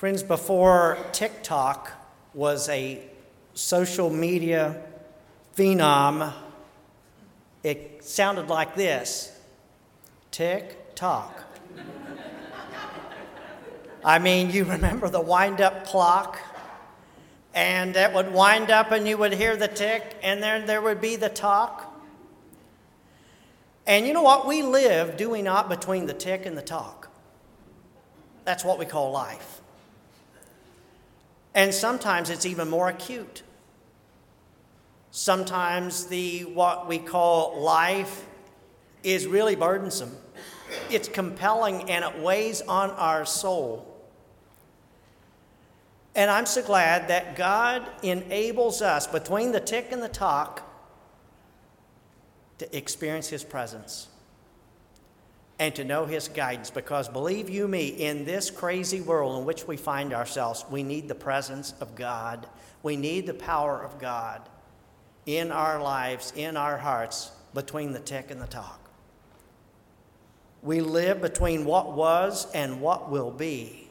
Friends, before TikTok was a social media phenom, it sounded like this tick tock. I mean, you remember the wind up clock? And it would wind up, and you would hear the tick, and then there would be the talk. And you know what? We live, do we not, between the tick and the talk. That's what we call life. And sometimes it's even more acute. Sometimes the what we call life is really burdensome. It's compelling and it weighs on our soul. And I'm so glad that God enables us between the tick and the talk to experience His presence and to know His guidance. Because believe you me, in this crazy world in which we find ourselves, we need the presence of God. We need the power of God in our lives, in our hearts, between the tick and the talk. We live between what was and what will be.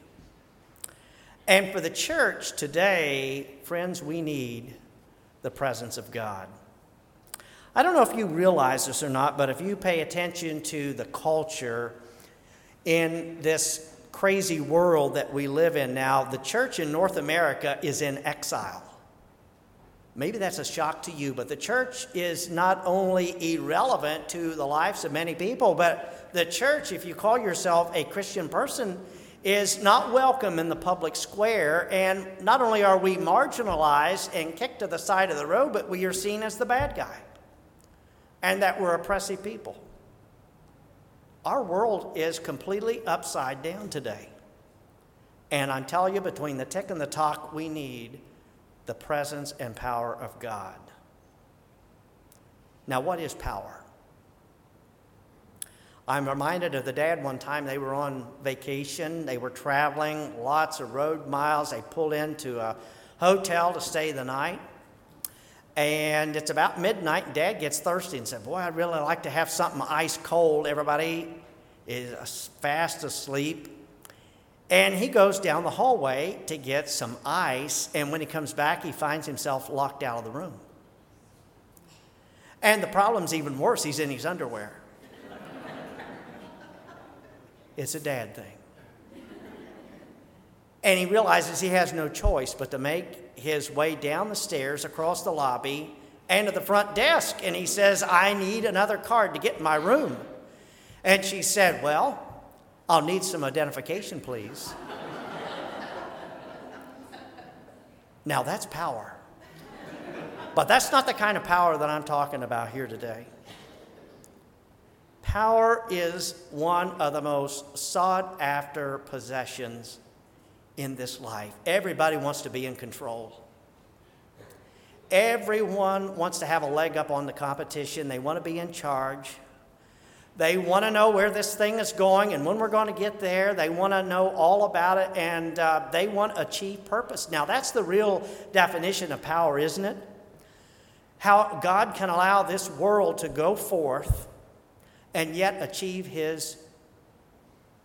And for the church today, friends, we need the presence of God. I don't know if you realize this or not, but if you pay attention to the culture in this crazy world that we live in now, the church in North America is in exile. Maybe that's a shock to you, but the church is not only irrelevant to the lives of many people, but the church, if you call yourself a Christian person, is not welcome in the public square. And not only are we marginalized and kicked to the side of the road, but we are seen as the bad guy and that we're oppressive people. Our world is completely upside down today. And I'm telling you, between the tick and the talk, we need the presence and power of God. Now, what is power? I'm reminded of the dad one time they were on vacation, they were traveling, lots of road miles. They pulled into a hotel to stay the night. And it's about midnight, and dad gets thirsty and said, Boy, I'd really like to have something ice cold. Everybody is fast asleep. And he goes down the hallway to get some ice, and when he comes back, he finds himself locked out of the room. And the problem's even worse, he's in his underwear. it's a dad thing. And he realizes he has no choice but to make his way down the stairs across the lobby and to the front desk. And he says, I need another card to get in my room. And she said, Well, I'll need some identification, please. now that's power. But that's not the kind of power that I'm talking about here today. Power is one of the most sought after possessions in this life. Everybody wants to be in control. Everyone wants to have a leg up on the competition. They want to be in charge. They want to know where this thing is going and when we're going to get there. They want to know all about it and uh, they want to achieve purpose. Now, that's the real definition of power, isn't it? How God can allow this world to go forth and yet achieve His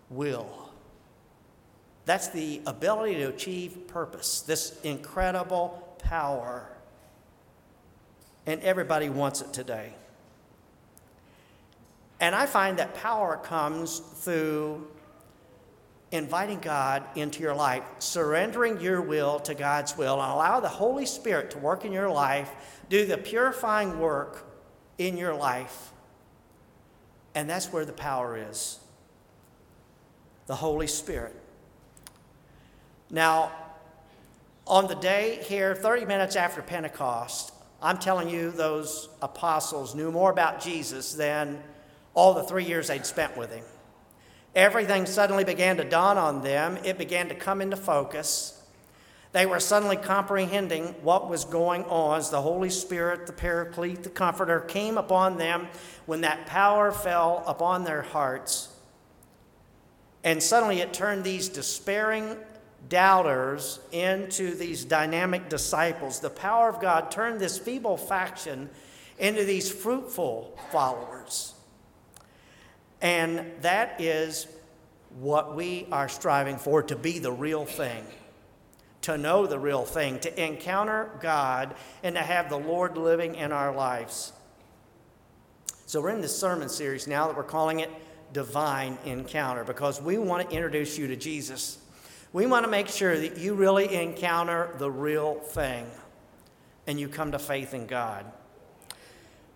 will. That's the ability to achieve purpose, this incredible power. And everybody wants it today. And I find that power comes through inviting God into your life, surrendering your will to God's will, and allow the Holy Spirit to work in your life, do the purifying work in your life. And that's where the power is the Holy Spirit. Now, on the day here, 30 minutes after Pentecost, I'm telling you, those apostles knew more about Jesus than all the three years they'd spent with him. Everything suddenly began to dawn on them, it began to come into focus. They were suddenly comprehending what was going on as the Holy Spirit, the Paraclete, the Comforter came upon them when that power fell upon their hearts. And suddenly it turned these despairing doubters into these dynamic disciples. The power of God turned this feeble faction into these fruitful followers. And that is what we are striving for to be the real thing, to know the real thing, to encounter God, and to have the Lord living in our lives. So, we're in this sermon series now that we're calling it Divine Encounter because we want to introduce you to Jesus. We want to make sure that you really encounter the real thing and you come to faith in God.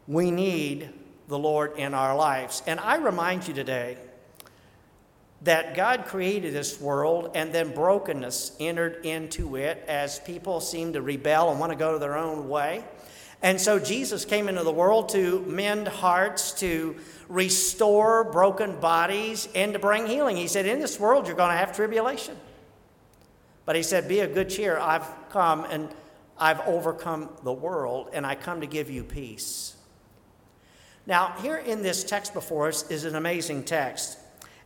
We need the Lord in our lives. And I remind you today that God created this world and then brokenness entered into it as people seem to rebel and want to go their own way. And so Jesus came into the world to mend hearts, to restore broken bodies, and to bring healing. He said, In this world, you're going to have tribulation. But he said, Be of good cheer. I've come and I've overcome the world, and I come to give you peace. Now, here in this text before us is an amazing text.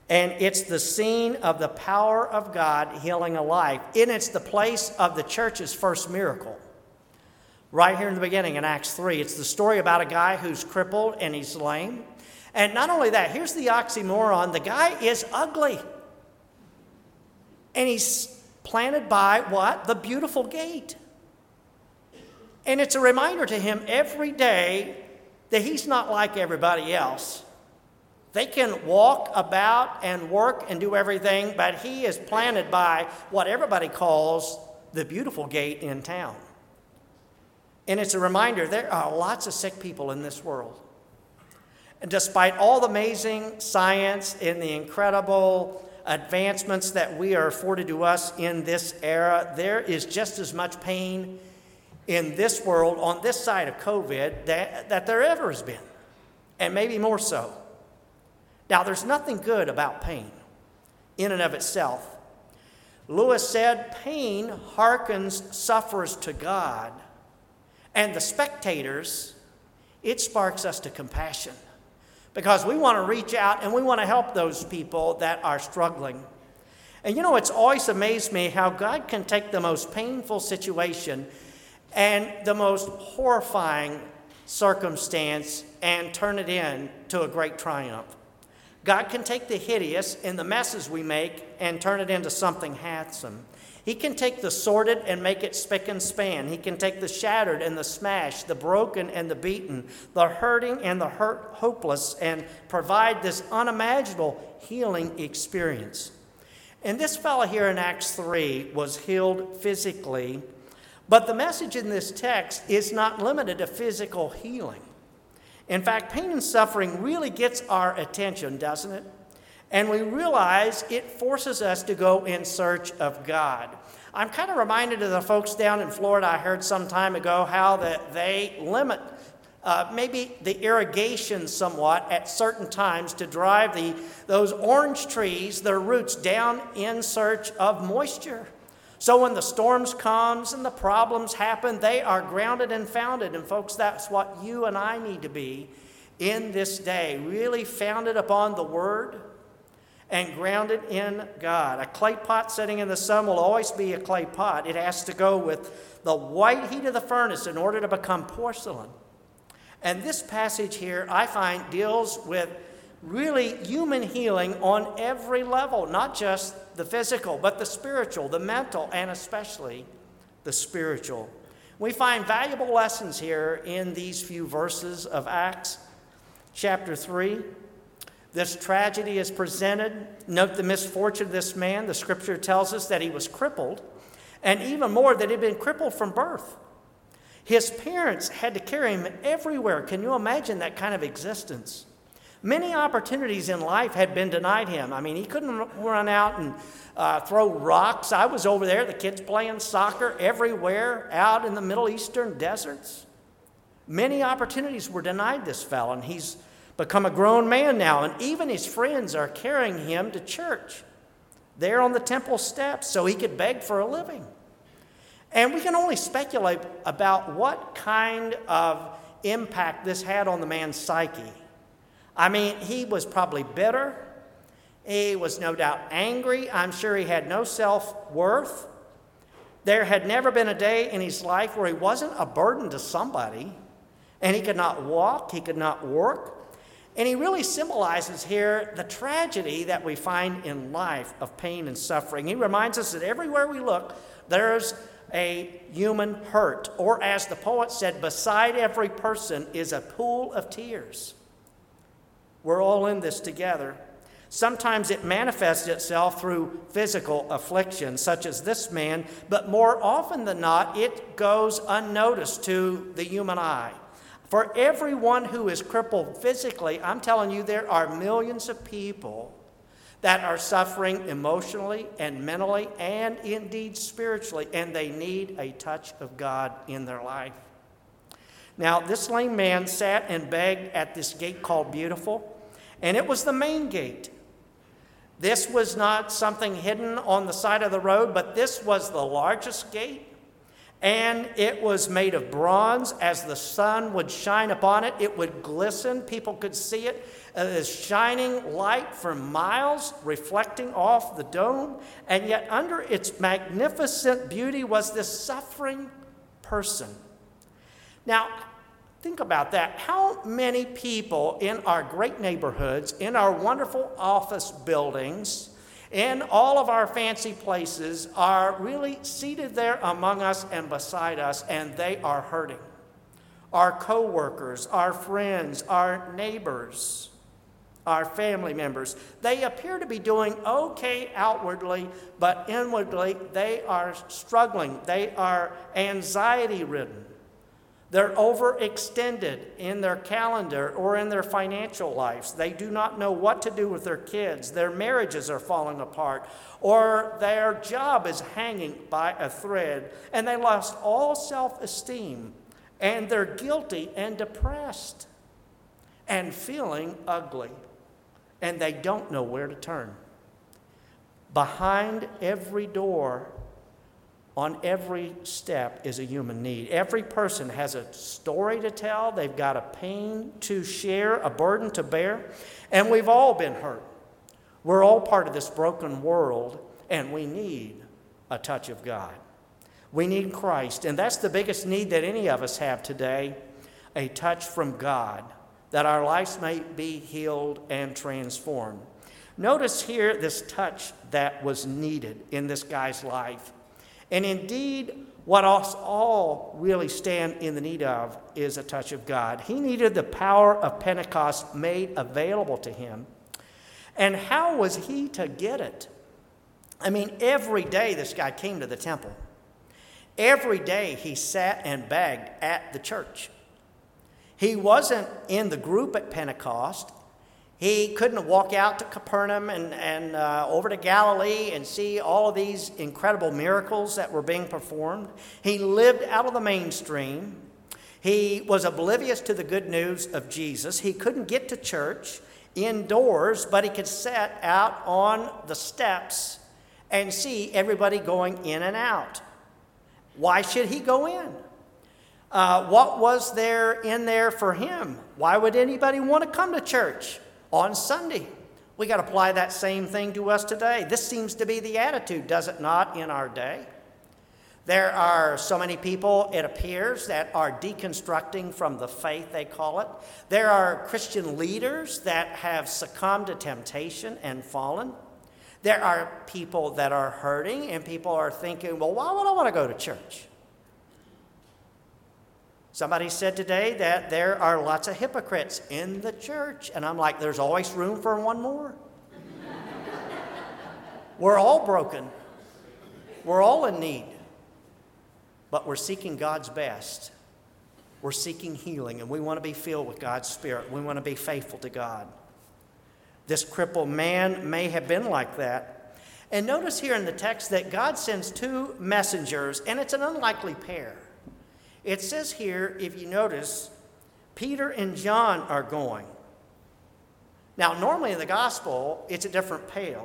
And it's the scene of the power of God healing a life. And it's the place of the church's first miracle. Right here in the beginning in Acts 3, it's the story about a guy who's crippled and he's lame. And not only that, here's the oxymoron the guy is ugly. And he's planted by what? The beautiful gate. And it's a reminder to him every day that he's not like everybody else. They can walk about and work and do everything, but he is planted by what everybody calls the beautiful gate in town. And it's a reminder there are lots of sick people in this world. And despite all the amazing science and the incredible advancements that we are afforded to us in this era, there is just as much pain in this world on this side of COVID that, that there ever has been, and maybe more so. Now, there's nothing good about pain in and of itself. Lewis said, Pain hearkens sufferers to God, and the spectators, it sparks us to compassion because we want to reach out and we want to help those people that are struggling. And you know, it's always amazed me how God can take the most painful situation and the most horrifying circumstance and turn it into a great triumph. God can take the hideous and the messes we make and turn it into something handsome. He can take the sordid and make it spick and span. He can take the shattered and the smashed, the broken and the beaten, the hurting and the hurt, hopeless, and provide this unimaginable healing experience. And this fellow here in Acts 3 was healed physically but the message in this text is not limited to physical healing. In fact, pain and suffering really gets our attention, doesn't it? And we realize it forces us to go in search of God. I'm kind of reminded of the folks down in Florida I heard some time ago how that they limit uh, maybe the irrigation somewhat at certain times to drive the, those orange trees, their roots down in search of moisture. So when the storms comes and the problems happen, they are grounded and founded. And folks, that's what you and I need to be in this day, really founded upon the word and grounded in God. A clay pot sitting in the sun will always be a clay pot. It has to go with the white heat of the furnace in order to become porcelain. And this passage here, I find, deals with really human healing on every level, not just the physical, but the spiritual, the mental, and especially the spiritual. We find valuable lessons here in these few verses of Acts chapter 3. This tragedy is presented. Note the misfortune of this man. The scripture tells us that he was crippled, and even more, that he'd been crippled from birth. His parents had to carry him everywhere. Can you imagine that kind of existence? Many opportunities in life had been denied him. I mean, he couldn't run out and uh, throw rocks. I was over there, the kids playing soccer everywhere out in the Middle Eastern deserts. Many opportunities were denied this fellow, and he's become a grown man now, and even his friends are carrying him to church there on the temple steps so he could beg for a living. And we can only speculate about what kind of impact this had on the man's psyche. I mean, he was probably bitter. He was no doubt angry. I'm sure he had no self worth. There had never been a day in his life where he wasn't a burden to somebody, and he could not walk, he could not work. And he really symbolizes here the tragedy that we find in life of pain and suffering. He reminds us that everywhere we look, there's a human hurt. Or, as the poet said, beside every person is a pool of tears. We're all in this together. Sometimes it manifests itself through physical affliction, such as this man, but more often than not, it goes unnoticed to the human eye. For everyone who is crippled physically, I'm telling you, there are millions of people that are suffering emotionally and mentally and indeed spiritually, and they need a touch of God in their life. Now, this lame man sat and begged at this gate called Beautiful, and it was the main gate. This was not something hidden on the side of the road, but this was the largest gate. And it was made of bronze. As the sun would shine upon it, it would glisten. People could see it as shining light for miles, reflecting off the dome. And yet, under its magnificent beauty was this suffering person. Now, Think about that. How many people in our great neighborhoods, in our wonderful office buildings, in all of our fancy places are really seated there among us and beside us, and they are hurting? Our coworkers, our friends, our neighbors, our family members. They appear to be doing okay outwardly, but inwardly they are struggling. They are anxiety ridden. They're overextended in their calendar or in their financial lives. They do not know what to do with their kids. Their marriages are falling apart, or their job is hanging by a thread, and they lost all self esteem, and they're guilty and depressed and feeling ugly, and they don't know where to turn. Behind every door on every step is a human need. Every person has a story to tell, they've got a pain to share, a burden to bear, and we've all been hurt. We're all part of this broken world, and we need a touch of God. We need Christ, and that's the biggest need that any of us have today a touch from God, that our lives may be healed and transformed. Notice here this touch that was needed in this guy's life. And indeed, what us all really stand in the need of is a touch of God. He needed the power of Pentecost made available to him. And how was he to get it? I mean, every day this guy came to the temple. Every day he sat and begged at the church. He wasn't in the group at Pentecost. He couldn't walk out to Capernaum and, and uh, over to Galilee and see all of these incredible miracles that were being performed. He lived out of the mainstream. He was oblivious to the good news of Jesus. He couldn't get to church indoors, but he could sit out on the steps and see everybody going in and out. Why should he go in? Uh, what was there in there for him? Why would anybody want to come to church? On Sunday. We got to apply that same thing to us today. This seems to be the attitude, does it not, in our day? There are so many people, it appears, that are deconstructing from the faith, they call it. There are Christian leaders that have succumbed to temptation and fallen. There are people that are hurting, and people are thinking, well, why would I want to go to church? Somebody said today that there are lots of hypocrites in the church, and I'm like, there's always room for one more. we're all broken, we're all in need, but we're seeking God's best. We're seeking healing, and we want to be filled with God's Spirit. We want to be faithful to God. This crippled man may have been like that. And notice here in the text that God sends two messengers, and it's an unlikely pair. It says here, if you notice, Peter and John are going. Now, normally in the gospel, it's a different pair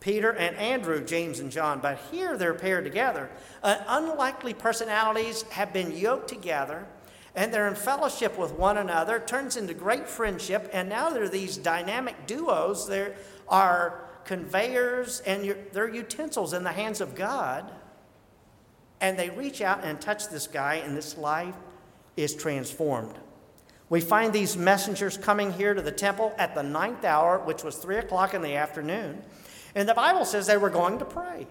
Peter and Andrew, James and John, but here they're paired together. Uh, unlikely personalities have been yoked together and they're in fellowship with one another, turns into great friendship, and now they're these dynamic duos. There are conveyors and they're utensils in the hands of God and they reach out and touch this guy, and this life is transformed. We find these messengers coming here to the temple at the ninth hour, which was three o'clock in the afternoon. And the Bible says they were going to pray.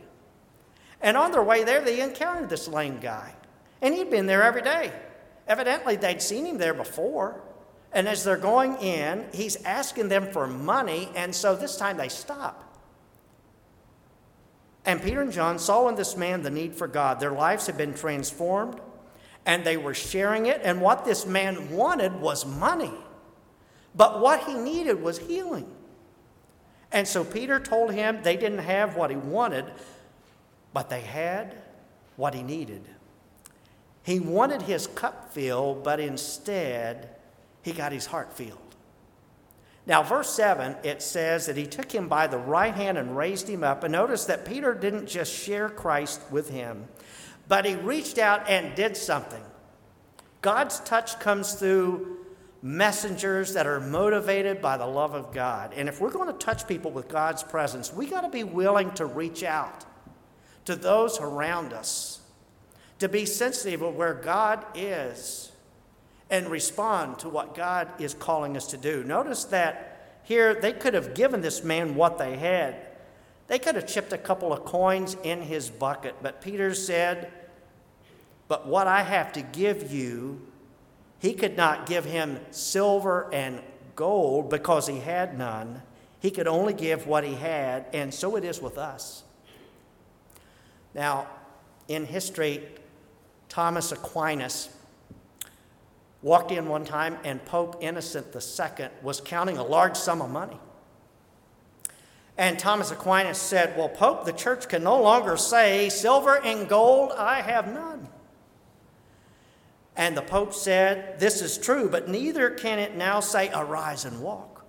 And on their way there, they encountered this lame guy. And he'd been there every day. Evidently, they'd seen him there before. And as they're going in, he's asking them for money. And so this time they stop. And Peter and John saw in this man the need for God. Their lives had been transformed and they were sharing it. And what this man wanted was money. But what he needed was healing. And so Peter told him they didn't have what he wanted, but they had what he needed. He wanted his cup filled, but instead, he got his heart filled. Now, verse 7, it says that he took him by the right hand and raised him up. And notice that Peter didn't just share Christ with him, but he reached out and did something. God's touch comes through messengers that are motivated by the love of God. And if we're going to touch people with God's presence, we got to be willing to reach out to those around us, to be sensitive of where God is and respond to what God is calling us to do. Notice that here they could have given this man what they had. They could have chipped a couple of coins in his bucket, but Peter said, But what I have to give you, he could not give him silver and gold because he had none. He could only give what he had, and so it is with us. Now, in history, Thomas Aquinas walked in one time and Pope Innocent II was counting a large sum of money. And Thomas Aquinas said, Well, Pope, the church can no longer say, Silver and gold I have none. And the Pope said, This is true, but neither can it now say, Arise and walk.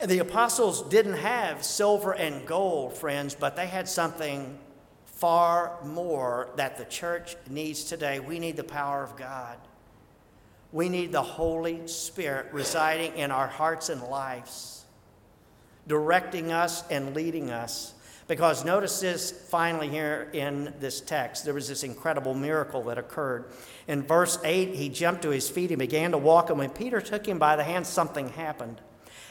The apostles didn't have silver and gold, friends, but they had something far more that the church needs today. We need the power of God. We need the Holy Spirit residing in our hearts and lives, directing us and leading us. Because notice this finally here in this text, there was this incredible miracle that occurred. In verse 8, he jumped to his feet and began to walk, and when Peter took him by the hand, something happened.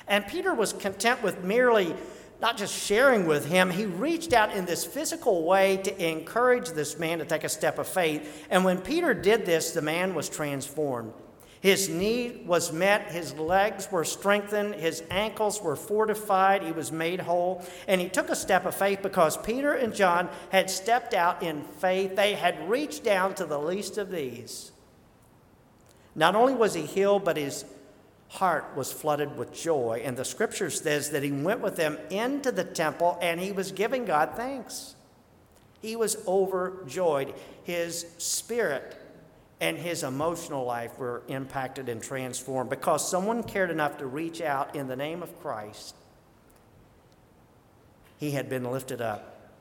And Peter was content with merely not just sharing with him, he reached out in this physical way to encourage this man to take a step of faith. And when Peter did this, the man was transformed. His need was met, his legs were strengthened, his ankles were fortified, he was made whole, and he took a step of faith because Peter and John had stepped out in faith. They had reached down to the least of these. Not only was he healed, but his heart was flooded with joy. And the scripture says that he went with them into the temple and he was giving God thanks. He was overjoyed. His spirit and his emotional life were impacted and transformed because someone cared enough to reach out in the name of Christ. He had been lifted up.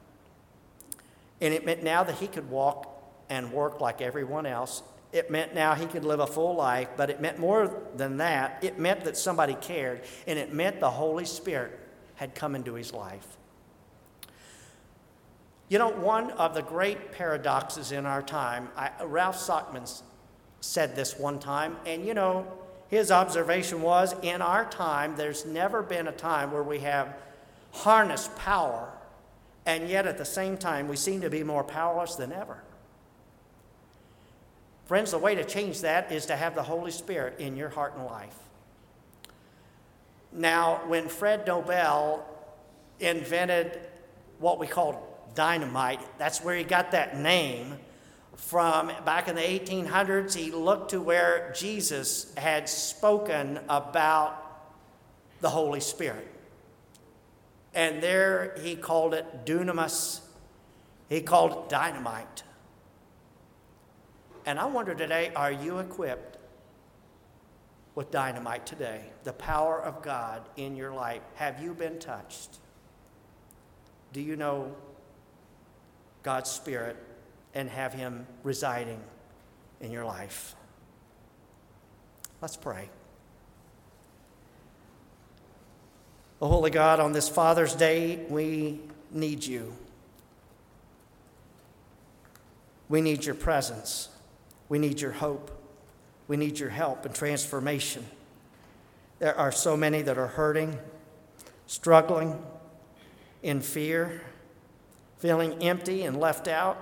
And it meant now that he could walk and work like everyone else it meant now he could live a full life, but it meant more than that. It meant that somebody cared, and it meant the Holy Spirit had come into his life. You know, one of the great paradoxes in our time, I, Ralph Sockman said this one time, and you know, his observation was in our time, there's never been a time where we have harnessed power, and yet at the same time, we seem to be more powerless than ever. Friends, the way to change that is to have the Holy Spirit in your heart and life. Now, when Fred Nobel invented what we call dynamite, that's where he got that name from back in the 1800s. He looked to where Jesus had spoken about the Holy Spirit. And there he called it dunamis, he called it dynamite. And I wonder today are you equipped with dynamite today? The power of God in your life. Have you been touched? Do you know God's Spirit and have Him residing in your life? Let's pray. Oh, Holy God, on this Father's Day, we need you. We need your presence. We need your hope. We need your help and transformation. There are so many that are hurting, struggling, in fear, feeling empty and left out.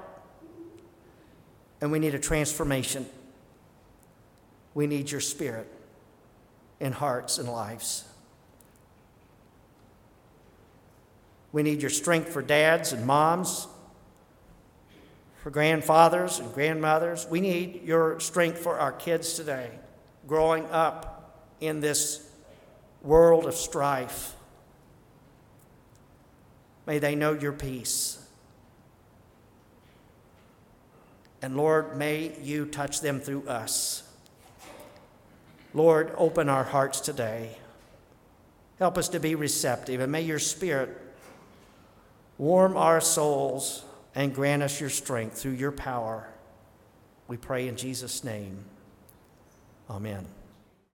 And we need a transformation. We need your spirit in hearts and lives. We need your strength for dads and moms, for grandfathers and grandmothers. We need your strength for our kids today, growing up in this world of strife. May they know your peace. And Lord, may you touch them through us. Lord, open our hearts today. Help us to be receptive, and may your Spirit warm our souls and grant us your strength through your power. We pray in Jesus' name. Amen.